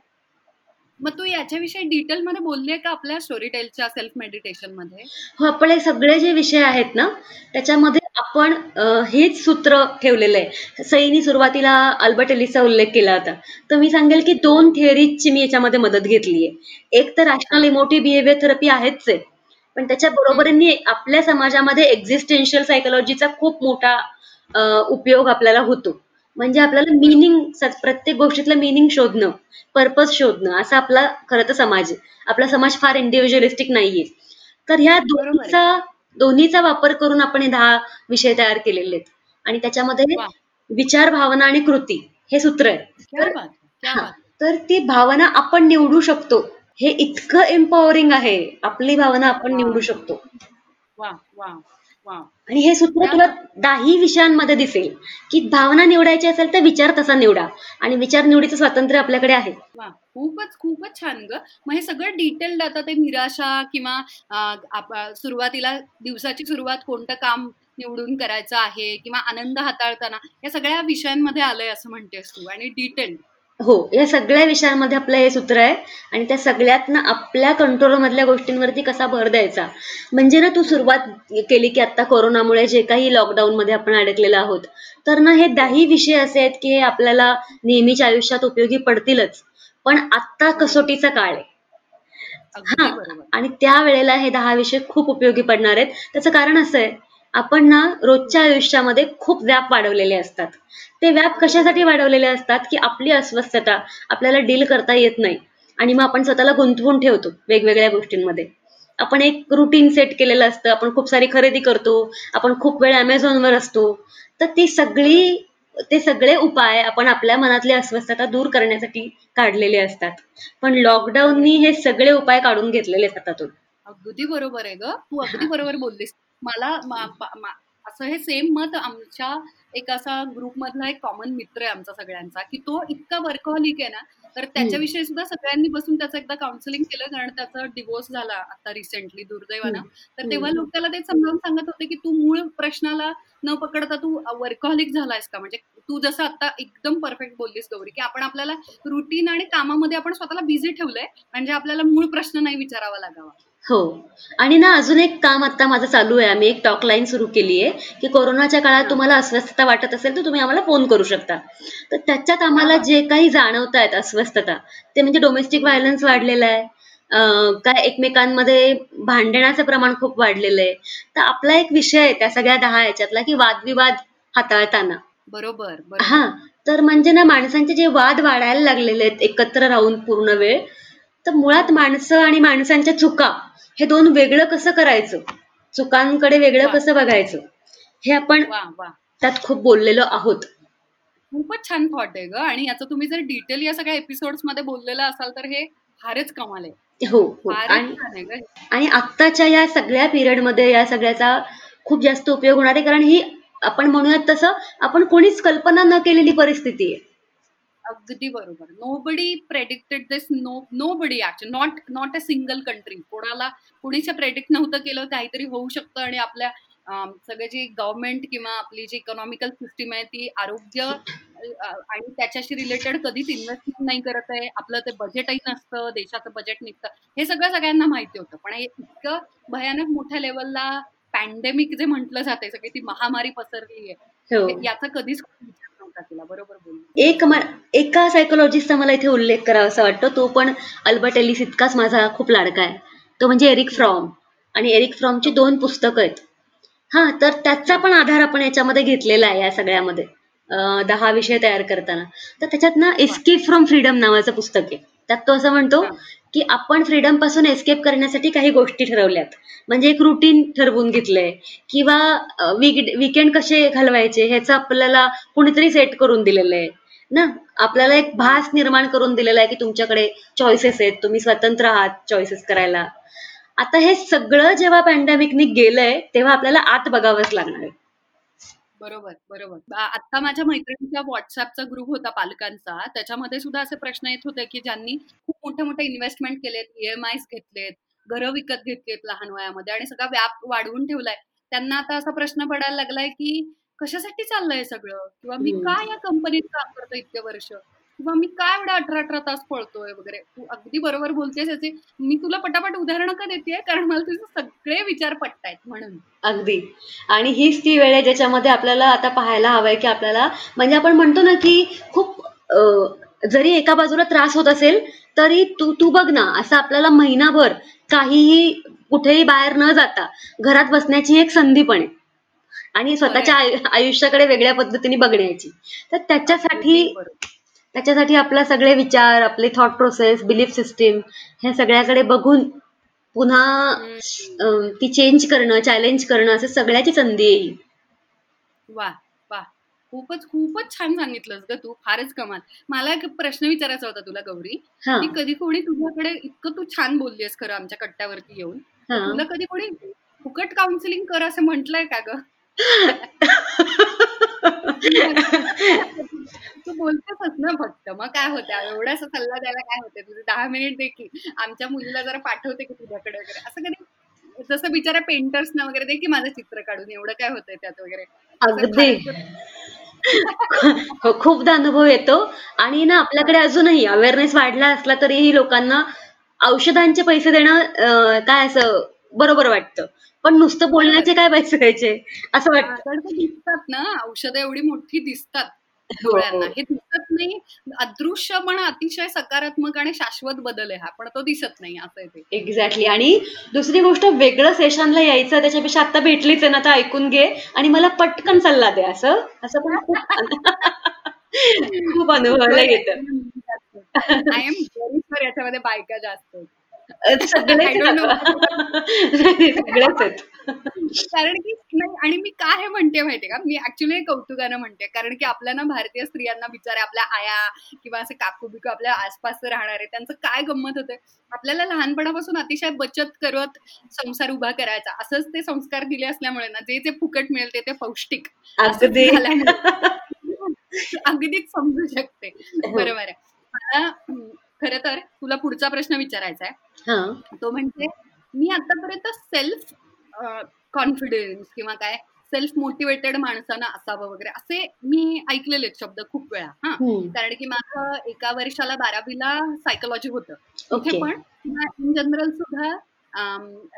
मग तू याच्याविषयी डिटेल मध्ये बोललीये का आपल्या स्टोरी टेलच्या सेल्फ मेडिटेशनमध्ये हो आपले सगळे जे विषय आहेत ना त्याच्यामध्ये आपण हेच सूत्र ठेवलेलं आहे. सईनी सुरुवातीला अल्बर्ट एलिसचा उल्लेख केला होता. तर मी सांगेल की दोन थिअरीजची मी याच्यामध्ये मदत घेतली आहे. एक तर रॅशनल इमोटिव्ह बिहेवियर थेरपी आहेच आहे. पण त्याच्या बरोबरीने आपल्या समाजामध्ये एक्झिस्टेन्शियल सायकोलॉजीचा खूप मोठा उपयोग आपल्याला होतो. म्हणजे आपल्याला मिनिंग प्रत्येक गोष्टीतलं मिनिंग शोधणं पर्पज शोधणं असा आपला खरं तर समाज आहे. आपला समाज फार इंडिव्हिज्युअलिस्टिक नाहीये. तर ह्या. दोन्हीचा दोन्हीचा वापर करून आपण हे दहा विषय तयार केलेले आहेत. आणि त्याच्यामध्ये. विचार भावना आणि कृती हे सूत्र आहे. हा, तर ती भावना आपण निवडू शकतो. हे इतकं एम्पॉवरिंग आहे. आपली भावना आपण निवडू शकतो. वा वा आणि हे सूत्र तुला दाही विषयांमध्ये दिसेल. की भावना निवडायची असेल तर विचार तसा निवडा. आणि विचार निवडीचं स्वातंत्र्य आपल्याकडे आहे. खूपच खूपच छान ग. मग हे सगळं डिटेल्ड आता ते निराशा किंवा सुरुवातीला दिवसाची सुरुवात कोणतं काम निवडून करायचं आहे किंवा आनंद हाताळताना या सगळ्या विषयांमध्ये आलंय असं म्हणतेस तू. आणि डिटेल्ड हो या सगळ्या विषयांमध्ये आपलं हे सूत्र आहे आणि त्या सगळ्यातनं आपल्या कंट्रोल मधल्या गोष्टींवरती कसा भर द्यायचा? म्हणजे ना तू सुरुवात केली की आता कोरोनामुळे जे काही लॉकडाऊन मध्ये आपण अडकलेलो आहोत तर ना हे दाही विषय असे आहेत की हे आपल्याला नेहमीच्या आयुष्यात उपयोगी पडतीलच. पण आत्ता कसोटीचा काळ आहे. हा आणि त्या वेळेला हे दहा विषय खूप उपयोगी पडणार आहेत. त्याचं कारण असं आहे आपण ना रोजच्या आयुष्यामध्ये खूप व्याप वाढवलेले असतात. ते व्याप कशासाठी वाढवलेले असतात की आपली अस्वस्थता आपल्याला डील करता येत नाही आणि मग आपण स्वतःला गुंतवून ठेवतो वेगवेगळ्या गोष्टींमध्ये. आपण एक रुटीन सेट केलेलं असतं आपण खूप सारी खरेदी करतो आपण खूप वेळ अमेझॉनवर असतो. तर ती सगळी ते सगळे उपाय आपण आपल्या मनातली अस्वस्थता दूर करण्यासाठी काढलेले असतात. पण लॉकडाऊननी हे सगळे उपाय काढून घेतलेले आहेत हातातून. अगदी बरोबर आहे ग. तू अगदी बरोबर बोललीस. मला मा- पा- मा- असं हे सेम मत आमच्या एक असा ग्रुप मधला एक कॉमन मित्र आहे आमचा सगळ्यांचा की तो इतका वर्कहॉलिक आहे ना तर त्याच्याविषयी सुद्धा सगळ्यांनी बसून त्याचं एकदा काउन्सिलिंग केलं कारण त्याचा डिवोर्स झाला आता रिसेंटली दुर्दैवानं. तर तेव्हा लोक त्याला ते समजावून सांगत होते की तू मूळ प्रश्नाला न पकडता तू वर्कहॉलिक झालायस का? म्हणजे तू जसं आता एकदम परफेक्ट बोललीस गौरी की आपण आपल्याला रुटीन आणि कामामध्ये आपण स्वतःला बिझी ठेवलंय म्हणजे आपल्याला मूळ प्रश्न नाही विचारावा लागावा. हो. आणि ना अजून एक काम आता माझं चालू आहे. आम्ही एक टॉक लाईन सुरू केली आहे की कोरोनाच्या काळात तुम्हाला अस्वस्थता वाटत असेल तर तुम्ही आम्हाला फोन करू शकता. तर त्याच्यात आम्हाला जे काही जाणवत आहेत अस्वस्थता ते म्हणजे डोमेस्टिक व्हायलन्स वाढलेलं आहे. काय एकमेकांमध्ये भांडणाचं प्रमाण खूप वाढलेलं आहे. तर आपला एक विषय आहे त्या सगळ्या दहा याच्यातला की वादविवाद हाताळताना. बरोबर हा. तर म्हणजे ना माणसांचे जे वाद वाढायला लागलेले आहेत एकत्र राहून पूर्ण वेळ तर मुळात माणसं आणि माणसांच्या चुका हे दोन वेगळं कसं करायचं? चुकांकडे वेगळं कसं बघायचं? हे आपण त्यात खूप बोललेलो आहोत. खूपच छान थॉट आहे ग. आणि याचं तुम्ही जर डिटेल या सगळ्या एपिसोडमध्ये बोललेलं असाल तर हे फारच कमाल आहे. हो, हो. आणि आत्ताच्या या सगळ्या पिरियडमध्ये या सगळ्याचा खूप जास्त उपयोग होणार आहे. कारण ही आपण म्हणूयात तसं आपण कोणीच कल्पना न केलेली परिस्थिती आहे. अगदी बरोबर. Nobody predicted this no nobody not not a single country कोणाला कोणीच प्रेडिक्ट नव्हतं केलं काहीतरी होऊ शकतं आणि आपल्या सगळे जी गव्हर्नमेंट किंवा आपली जी इकॉनॉमिकल सिस्टीम आहे ती आरोग्य आणि त्याच्याशी रिलेटेड कधीच इन्व्हेस्टमेंट नाही करत आहे. आपलं ते बजेटही नसतं देशाचं बजेट निघतं. हे सगळं सगळ्यांना माहिती होतं. पण हे इतकं भयानक मोठ्या लेवलला पॅन्डेमिक जे म्हटलं जाते सगळी ती महामारी पसरली आहे. हो. याचा कधीच बरोबर एक एका सायकोलॉजिस्टचा मला इथे उल्लेख करावा असा वाटतो तो पण अल्बर्ट एलिस इतकाच माझा खूप लाडका आहे. तो म्हणजे एरिक फ्रॉम. आणि एरिक फ्रॉमची दोन पुस्तकं आहेत. हा तर त्याचा पण आधार आपण याच्यामध्ये घेतलेला आहे या सगळ्यामध्ये. दहा विषय तयार करताना. तर त्याच्यात ना एस्केप फ्रॉम फ्रीडम नावाचं पुस्तक आहे. त्यात तो असं म्हणतो की आपण फ्रीडमपासून एस्केप करण्यासाठी काही गोष्टी ठरवल्यात. म्हणजे एक रुटीन ठरवून घेतलंय. किंवा विकेंड कसे घालवायचे ह्याचं आपल्याला कुणीतरी सेट करून दिलेलं आहे. ना? आपल्याला एक भास निर्माण करून दिलेला आहे की तुमच्याकडे चॉईसेस आहेत. तुम्ही स्वतंत्र आहात चॉईसेस करायला. आता हे सगळं जेव्हा पॅन्डेमिकनी गेलंय तेव्हा आपल्याला आत बघावंच लागणार आहे. बरोबर बरोबर. आता माझ्या मैत्रिणीचा व्हॉट्सअपचा ग्रुप होता पालकांचा. त्याच्यामध्ये सुद्धा असे प्रश्न येत होते की ज्यांनी खूप मोठे मोठे इन्व्हेस्टमेंट केलेत ईएमआय घेतलेत घरं विकत घेतलीत लहान वयामध्ये आणि सगळा व्याप वाढवून ठेवलाय. त्यांना आता असा प्रश्न पडायला लागलाय की कशासाठी चाललंय सगळं? किंवा मी काय या कंपनीत काम करतो इतके वर्ष? किंवा मी काय एवढा अठरा अठरा तास पळतोय वगैरे? तू अगदी बरोबर बोलतेस याचे. मी तुला पटापट उदाहरणं का देते कारण मला तुझे सगळे विचार पटतायत म्हणून. अगदी. आणि हीच ती वेळ आहे ज्याच्यामध्ये आपल्याला आता पाहायला हवंय की आपल्याला म्हणजे आपण म्हणतो ना की खूप जरी एका बाजूला त्रास होत असेल तरी तू तू बघ ना असं आपल्याला महिनाभर काहीही कुठेही बाहेर न जाता घरात बसण्याची एक संधी पण आहे. आणि स्वतःच्या आयुष्याकडे वेगळ्या पद्धतीने बघण्याची. तर त्याच्यासाठी त्याच्यासाठी आपला सगळे विचार आपले थॉट प्रोसेस बिलीफ सिस्टीम ह्या सगळ्याकडे बघून पुन्हा ती चेंज करणं चॅलेंज करणं असं सगळ्याची संधी येईल वा वा. खूपच खूपच छान सांगितलंस ग तू. फारच कमाल. मला एक प्रश्न विचारायचा होता तुला गौरी. की कधी कोणी तुझ्याकडे इतकं तू छान बोललीस खरं आमच्या कट्ट्यावरती येऊन. तुला कधी कोणी फुकट काउन्सिलिंग कर असं म्हंटलय का ग? तू बोलतेस ना फक्त. मग काय होतं एवढासा सल्ला द्यायला काय होते तुझे दहा मिनिट देखील आमच्या मुलीला जरा पाठवते की तुझ्याकडे वगैरे. असं कधी जसं बिचारा पेंटर्सना वगैरे दे की माझं चित्र काढून एवढं काय होतंय त्यात वगैरे? अगदी. हो खूपदा अनुभव येतो. आणि ना आपल्याकडे अजूनही अवेअरनेस वाढला असला तरीही लोकांना औषधांचे पैसे देणं काय असं बरोबर वाटतं. पण नुसतं बोलण्याचे काय पैसे द्यायचे? असं वाटतं. दिसतात ना. औषधं एवढी मोठी दिसतात. डोळ्यांना. हे. दिसत नाही. अदृश्य पण अतिशय सकारात्मक आणि शाश्वत बदल आहे हा पण तो दिसत नाही असं एक्झॅक्टली आणि दुसरी गोष्ट वेगळं सेशनला यायचं त्याच्यापेक्षा आता भेटलीच आहे ना आता ऐकून घे. आणि मला पटकन सल्ला दे असं. असं पण खूप खूप अनुभवायला येत. आय एम व्हेरी याच्यामध्ये बायका जास्त सगळेच कारण की नाही आणि मी काय हे म्हणते माहितीये का? मी ऍक्च्युली कौतुकानं म्हणते. कारण की आपल्या ना भारतीय स्त्रियांना बिचारे आपल्या आया किंवा असे काकू बिकू आपल्या आसपास राहणारे त्यांचं काय गंमत होते आपल्याला लहानपणापासून अतिशय बचत करत संसार उभा करायचा. असंच ते संस्कार दिले असल्यामुळे ना जे जे फुकट मिळते ते पौष्टिक. अगदीच समजू शकते. बरोबर आहे. मला खर तर तुला पुढचा प्रश्न विचारायचा आहे. तो म्हणजे मी आतापर्यंत सेल्फ कॉन्फिडन्स किंवा काय सेल्फ मोटिवेटेड माणसानं असावं वगैरे असे मी ऐकलेले शब्द खूप वेळा हा. कारण की माझं एका वर्षाला बारावीला सायकोलॉजी होतं. ओके. तिथे पण इन जनरल सुद्धा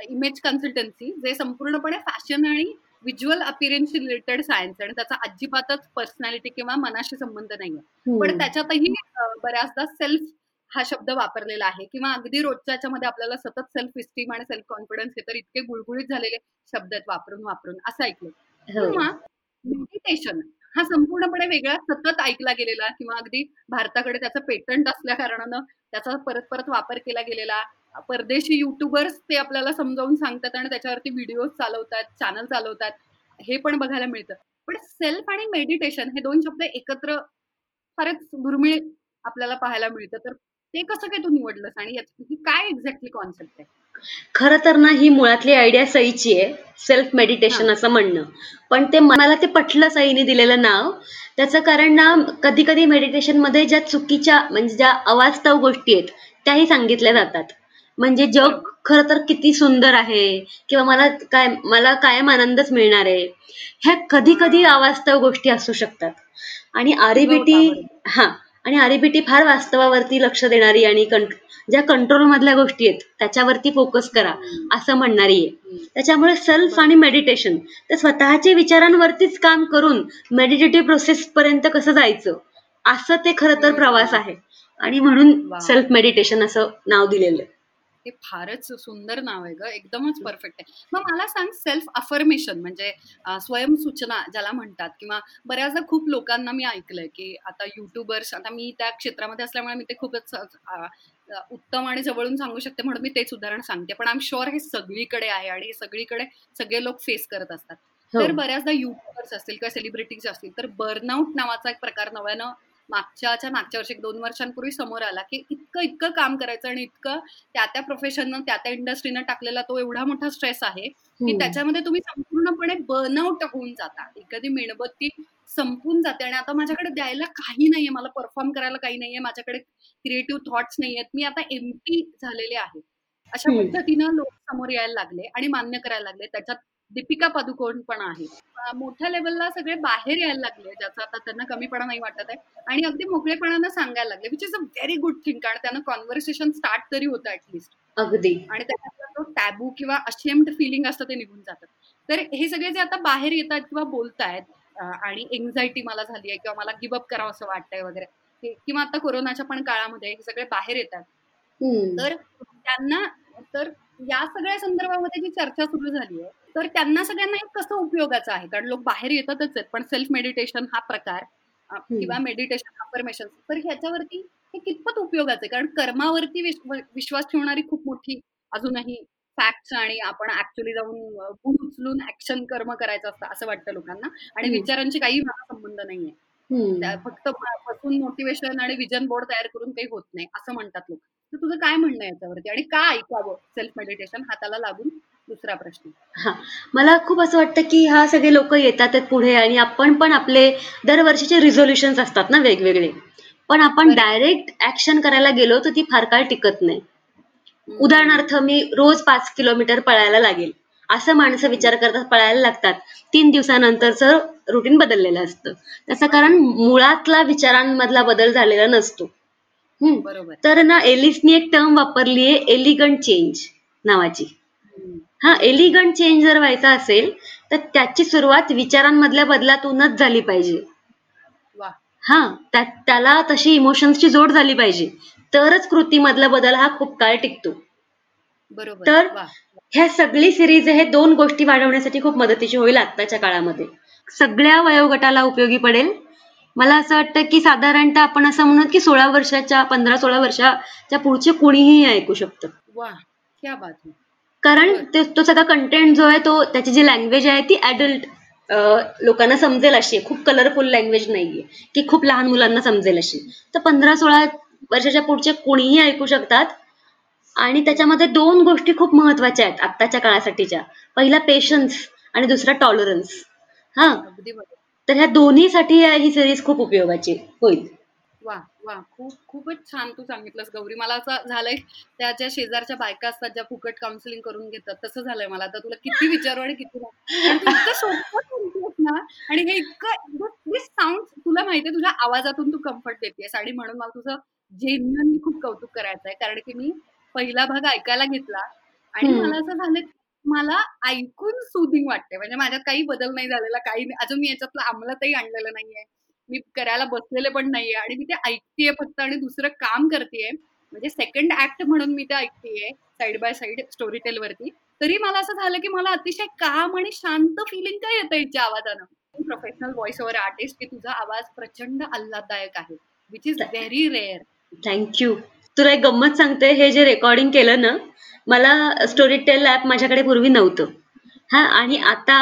इमेज कन्सल्टन्सी जे संपूर्णपणे फॅशन आणि व्हिज्युअल अपिअरन्स रिलेटेड सायन्स आणि त्याचा अजिबातच पर्सनॅलिटी किंवा मनाशी संबंध नाहीये. पण त्याच्यातही बऱ्याचदा सेल्फ हा शब्द वापरलेला आहे. किंवा अगदी रोजच्या याच्यामध्ये आपल्याला सतत सेल्फ इस्टीम आणि सेल्फ कॉन्फिडन्स हे तर इतके गुळगुळीत झालेले शब्द आहेत वापरून वापरून. असं ऐकलं हो. किंवा मेडिटेशन हा संपूर्णपणे वेगळा सतत ऐकला गेलेला किंवा अगदी भारताकडे त्याचं पेटंट असल्या कारणानं त्याचा परत परत वापर केला गेलेला. परदेशी युट्यूबर्स ते आपल्याला समजावून सांगतात आणि त्याच्यावरती व्हिडिओ चालवतात चॅनल चालवतात. हे पण बघायला मिळतं. पण सेल्फ आणि मेडिटेशन हे दोन शब्द एकत्र फारच दुर्मिळ आपल्याला पाहायला मिळतं. तर ते कसं काय तू निवडलंस आणि ही काय एक्झॅक्टली कॉन्सेप्ट आहे खरं तर ना ही मुळातली आयडिया सईची आहे सेल्फ मेडिटेशन. असं म्हणणं पण ते मला ते पटलं सईने दिलेलं नाव त्याचं कारण ना कधी कधी मेडिटेशनमध्ये ज्या चुकीच्या म्हणजे ज्या अवास्तव गोष्टी आहेत त्याही सांगितल्या जातात म्हणजे जग. खरं तर किती सुंदर आहे किंवा मला काय मला कायम आनंदच मिळणार आहे ह्या कधी कधी. अवास्तव गोष्टी असू शकतात आणि बरोबर. हा आणि आरईबीटी फार वास्तवावरती लक्ष देणारी आणि ज्या कंट्रोल मधल्या गोष्टी आहेत त्याच्यावरती फोकस करा असं म्हणणारी आहे त्याच्यामुळे सेल्फ आणि मेडिटेशन तर स्वतःच्या विचारांवरतीच काम करून मेडिटेटिव्ह प्रोसेस पर्यंत कसं जायचं असं ते खरं तर प्रवास आहे आणि म्हणून. सेल्फ मेडिटेशन असं नाव दिलेलं आहे. हे फारच सुंदर नाव आहे ग. एकदमच परफेक्ट आहे. मग मला सांग सेल्फ अफर्मेशन म्हणजे स्वयंसूचना ज्याला म्हणतात किंवा बऱ्याचदा खूप लोकांना मी ऐकलंय की आता युट्यूबर्स आता मी त्या क्षेत्रामध्ये असल्यामुळे मी ते खूपच उत्तम आणि जवळून सांगू शकते म्हणून मी तेच उदाहरण सांगते. पण आम शुअर हे सगळीकडे आहे आणि हे सगळीकडे सगळे लोक फेस करत असतात. हो. तर बऱ्याचदा युट्यूबर्स असतील किंवा सेलिब्रिटीज असतील तर बर्नआउट नावाचा एक प्रकार नव्यानं मागच्याच्या मागच्या वर्षी दोन वर्षांपूर्वी समोर आला की इतकं इतकं काम करायचं आणि इतकं त्या त्या प्रोफेशननं त्या त्या इंडस्ट्रीनं टाकलेला तो एवढा मोठा स्ट्रेस आहे की हम्म. त्याच्यामध्ये तुम्ही संपूर्णपणे बर्नआउट होऊन जाता एखादी मेणबत्ती संपून जाते आणि आता माझ्याकडे द्यायला काही नाहीये मला परफॉर्म करायला काही नाहीये माझ्याकडे क्रिएटिव्ह थॉट्स नाहीयेत मी आता एमटी झालेले आहे अशा. पद्धतीनं लोक समोर यायला लागले आणि मान्य करायला लागले त्याच्यात दीपिका पादुकोण पण आहे मोठ्या लेवलला सगळे बाहेर यायला लागले ज्याचा आता त्यांना कमीपणा नाही वाटत आहे. आणि अगदी मोकळेपणानं सांगायला लागले which is a very good thing कारण त्यानं कॉन्व्हर्सेशन स्टार्ट तरी होतं ऍटलिस्ट अगदी. आणि त्याच्यातला तो टॅबू किंवा अशेम्ड फिलिंग असतं ते निघून जातं. तर हे सगळे जे आता बाहेर येतात किंवा बोलतायत आणि एन्झायटी मला झाली आहे किंवा मला गिवअप करावं असं वाटतंय वगैरे किंवा आता कोरोनाच्या पण काळामध्ये हे सगळे बाहेर येतात. तर त्यांना तर या सगळ्या संदर्भामध्ये जी चर्चा सुरू झाली आहे तर त्यांना सगळ्यांना हे कसं उपयोगाचं आहे. कारण लोक बाहेर येतातच आहेत. पण सेल्फ मेडिटेशन हा प्रकार किंवा मेडिटेशन अफर्मेशन तर ह्याच्यावरती हे कितपत उपयोगाचं आहे? कारण कर्मावरती विश्व- विश्वास ठेवणारी खूप मोठी अजूनही फॅक्ट्स आणि आपण ऍक्च्युली जाऊन गुण उचलून ऍक्शन कर्म करायचं असतं असं वाटतं लोकांना. आणि. विचारांशी काही मला संबंध नाहीये फक्त बसून मोटिवेशन आणि विजन बोर्ड तयार करून काही होत नाही असं म्हणतात लोक. तर तुझं काय म्हणणं याच्यावरती? आणि का ऐकावं? सेल्फ मेडिटेशन हाताला लागून दुसरा प्रश्न. हा. मला खूप असं वाटतं की हा सगळे लोक येतात पुढे आणि आपण पण आपले दरवर्षीचे रिझोल्युशन्स असतात ना वेगवेगळे. पण आपण. डायरेक्ट ऍक्शन करायला गेलो तर ती फार काळ टिकत नाही. उदाहरणार्थ मी रोज पाच किलोमीटर पळायला लागेल. असं माणसं विचार करतात पळायला लागतात. तीन दिवसानंतरचं रुटीन बदललेलं असतं. त्याचं कारण मुळातला विचारांमधला बदल झालेला नसतो. बरोबर. तर ना एलिसनी एक टर्म वापरली आहे एलिगंट चेंज नावाची. हा एलिगंट चेंज जर व्हायचा असेल तर त्याची सुरुवात विचारांमधल्या बदलातूनच झाली पाहिजे. हा त्या त्याला तशी इमोशन्सची जोड झाली पाहिजे. तरच कृतीमधला बदल हा खूप काळ टिकतो. बरोबर. तर- ह्या सगळी सिरीज हे दोन गोष्टी वाढवण्यासाठी खूप मदतीची होईल आत्ताच्या काळामध्ये. सगळ्या वयोगटाला उपयोगी पडेल. मला असं वाटतं की साधारणतः आपण असं म्हणू की सोळा वर्षाच्या पंधरा सोळा वर्षाच्या पुढचे कुणीही हे ऐकू शकतं. वा. क्या बात आहे कारण. ते सगळा कंटेंट जो आहे तो त्याची जी लँग्वेज आहे ती ऍडल्ट लोकांना समजेल अशी खूप कलरफुल लँग्वेज नाहीये. की खूप लहान मुलांना समजेल अशी. तर पंधरा सोळा वर्षाच्या पुढचे कोणीही ऐकू शकतात. आणि त्याच्यामध्ये दोन गोष्टी खूप महत्त्वाच्या आहेत आत्ताच्या काळासाठीच्या. पहिला पेशन्स आणि दुसरा टॉलरन्स हा. तर ह्या दोन्हीसाठी ही सिरीज खूप उपयोगाची होईल. वा वा खूप खूपच छान तू सांगितलंस गौरी. मला असं झालंय त्या ज्या शेजारच्या बायका असतात ज्या फुकट काउन्सिलिंग करून घेतात तसं झालंय मला. आता तुला किती विचारू आणि किती ना आणि हे इतकं साऊंड तुला माहितीये तुझ्या आवाजातून तू कम्फर्ट देतेस आणि म्हणून मला तुझं जेन्युअनली खूप कौतुक करायचं आहे कारण की मी पहिला भाग ऐकायला घेतला आणि. मला असं झालं की मला ऐकून सुदिंग वाटते म्हणजे माझ्यात काही बदल नाही झालेला काही अजून मी याच्यातलं अंमलातही आणलेलं नाहीये. मी करायला बसलेले पण नाहीये आणि मी ते ऐकतेय फक्त आणि दुसरं काम करतेय. म्हणजे सेकंड ऍक्ट म्हणून मी ते ऐकतेय side by side Storytel वरती. तरी मला असं झालं की मला अतिशय काम आणि शांत फिलिंग काय येतं याच्या आवाजानं? प्रोफेशनल व्हॉइस ओव्हर आर्टिस्ट की तुझा आवाज प्रचंड आल्हाददायक आहे which is very rare thank you तुला एक गंमत सांगते हे जे रेकॉर्डिंग केलं ना मला स्टोरी टेल ॲप माझ्याकडे पूर्वी नव्हतं. हा आणि आता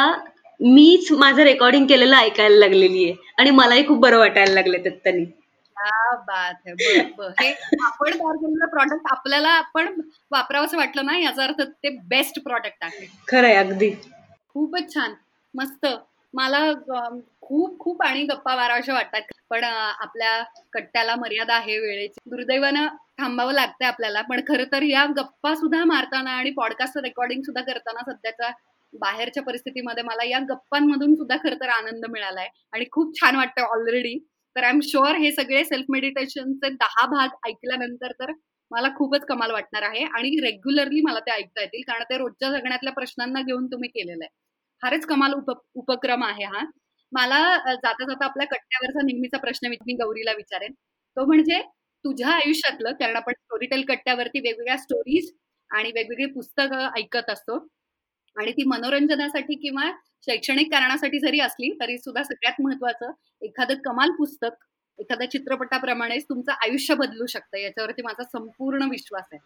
मीच माझं रेकॉर्डिंग केलेलं ऐकायला लागलेली आहे. आणि मलाही खूप बरं वाटायला लागलं त्यांनी बात हे. आपण तयार केलेलं प्रॉडक्ट आपल्याला आपण वापरावंसं वाटलं ना याचा अर्थ ते बेस्ट प्रॉडक्ट आहे. खरं आहे अगदी. खूपच छान. मस्त. मला खूप खूप आणि गप्पा माराव्याशा वाटतात. पण आपल्या कट्ट्याला मर्यादा आहे वेळेची. दुर्दैवानं थांबावं लागतंय आपल्याला. पण खरं तर या गप्पा सुद्धा मारताना आणि पॉडकास्ट रेकॉर्डिंग सुद्धा करताना सध्याच्या बाहेरच्या परिस्थितीमध्ये मला या गप्पांमधून सुद्धा खरं तर आनंद मिळालाय. आणि खूप छान वाटतं ऑलरेडी तर आय एम शुअर हे सगळे सेल्फ मेडिटेशनचे दहा भाग ऐकल्यानंतर तर मला खूपच कमाल वाटणार आहे. आणि रेग्युलरली मला ते ऐकता येतील कारण ते रोजच्या जगण्यातल्या प्रश्नांना घेऊन तुम्ही केलेलं आहे. फारच कमाल उप उपक्रम आहे हा. मला जाता जाता आपल्या कट्ट्यावरचा नेहमीचा प्रश्न मी मी गौरीला विचारेन. तो म्हणजे तुझ्या आयुष्यातलं कारण आपण स्टोरीटेल कट्ट्यावरती वेगवेगळ्या स्टोरीज आणि वेगवेगळी पुस्तकं ऐकत असतो आणि ती मनोरंजनासाठी किंवा शैक्षणिक कारणासाठी जरी असली तरी सुद्धा सगळ्यात महत्वाचं एखादं कमाल पुस्तक एखाद्या चित्रपटाप्रमाणेच तुमचं आयुष्य बदलू शकतं. याच्यावरती माझा संपूर्ण विश्वास आहे.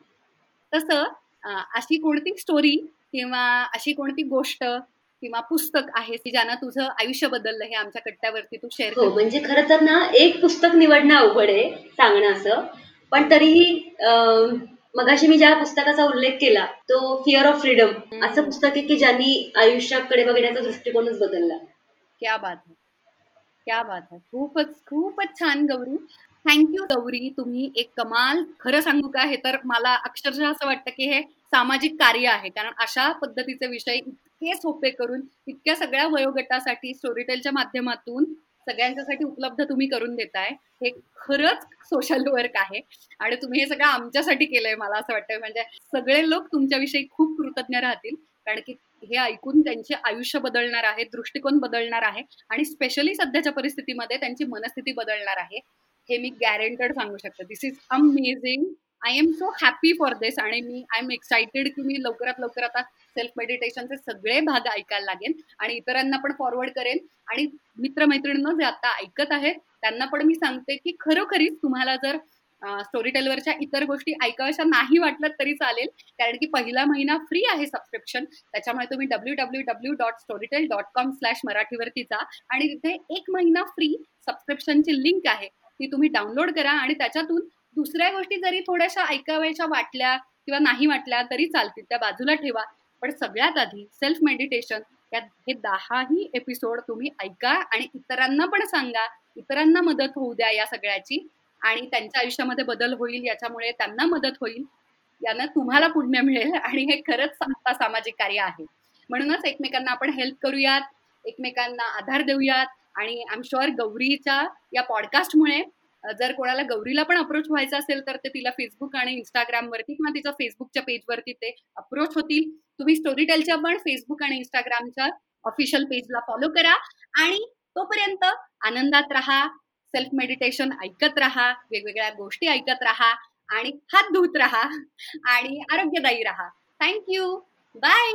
तसं अशी कोणती स्टोरी किंवा अशी कोणती गोष्ट किंवा पुस्तक आहे की ज्यानं तुझं आयुष्य बदललं हे आमच्या कट्ट्यावरती तू शेअर हो म्हणजे खरं तर ना एक पुस्तक निवडणं अवघड आहे सांगणं असं. पण तरीही मगाशी मी ज्या पुस्तकाचा उल्लेख केला तो फिअर ऑफ फ्रीडम असं पुस्तक आहे की ज्यांनी आयुष्याकडे बघण्याचा दृष्टिकोनच बदलला. क्या बात आहे क्या बात आहे खूपच खूपच छान गौरी. थँक्यू गौरी तुम्ही एक कमाल खरं सांगू का? हे तर मला अक्षरशः असं वाटतं की हे सामाजिक कार्य आहे. कारण अशा पद्धतीचे विषय इतके सोपे करून इतक्या सगळ्या वयोगटासाठी स्टोरीटेलच्या माध्यमातून सगळ्यांच्यासाठी उपलब्ध तुम्ही करून देताय. हे खरंच सोशल वर्क आहे. आणि तुम्ही हे सगळं आमच्यासाठी केलंय मला असं वाटतं म्हणजे सगळे लोक तुमच्याविषयी खूप कृतज्ञ राहतील. कारण की हे ऐकून त्यांचे आयुष्य बदलणार आहे दृष्टिकोन बदलणार आहे. आणि स्पेशली सध्याच्या परिस्थितीमध्ये त्यांची मनस्थिती बदलणार आहे. हे मी गॅरंटेड सांगू शकते. This is amazing I am so happy for this आणि मी आय एम एक्सायटेड की मी लवकरात लवकर आता सेल्फ मेडिटेशनचे सगळे भाग ऐकायला लागेन आणि इतरांना पण फॉरवर्ड करेन. आणि मित्रमैत्रिणींना जे आता ऐकत आहेत त्यांना पण मी सांगते की खरोखरीच तुम्हाला जर स्टोरी टेलवरच्या इतर गोष्टी ऐकाव्याशा नाही वाटलं तरी चालेल. कारण की पहिला महिना फ्री आहे सबस्क्रिप्शन त्याच्यामुळे तुम्ही W W W dot Storytel dot com slash मराठीवरती जा आणि तिथे एक महिना फ्री सबस्क्रिप्शनची लिंक आहे. ती तुम्ही डाउनलोड करा आणि त्याच्यातून दुसऱ्या गोष्टी जरी थोड्याशा ऐकाव्याच्या वाटल्या किंवा नाही वाटल्या तरी चालतील त्या बाजूला ठेवा. पण सगळ्यात आधी सेल्फ मेडिटेशन या हे दहाही एपिसोड तुम्ही ऐका आणि इतरांना पण सांगा. इतरांना मदत होऊ द्या या सगळ्याची आणि त्यांच्या आयुष्यामध्ये बदल होईल याच्यामुळे त्यांना मदत होईल. यानं तुम्हाला पुण्य मिळेल आणि हे खरंच सांगता सामाजिक कार्य आहे. म्हणूनच एकमेकांना आपण हेल्प करूयात एकमेकांना आधार देऊयात आणि आय एम शुअर गौरीच्या या पॉडकास्टमुळे जर कोणाला गौरीला पण अप्रोच व्हायचं असेल तर ते तिला फेसबुक आणि इंस्टाग्रामवरती किंवा तिच्या फेसबुकच्या पेजवरती ते अप्रोच होतील. तुम्ही स्टोरीटेलच्या पण फेसबुक आणि इंस्टाग्रामच्या ऑफिशियल पेजला फॉलो करा. आणि तोपर्यंत आनंदात राहा सेल्फ मेडिटेशन ऐकत राहा वेगवेगळ्या गोष्टी ऐकत राहा आणि हात धुत राहा आणि आरोग्यदायी राहा. Thank you bye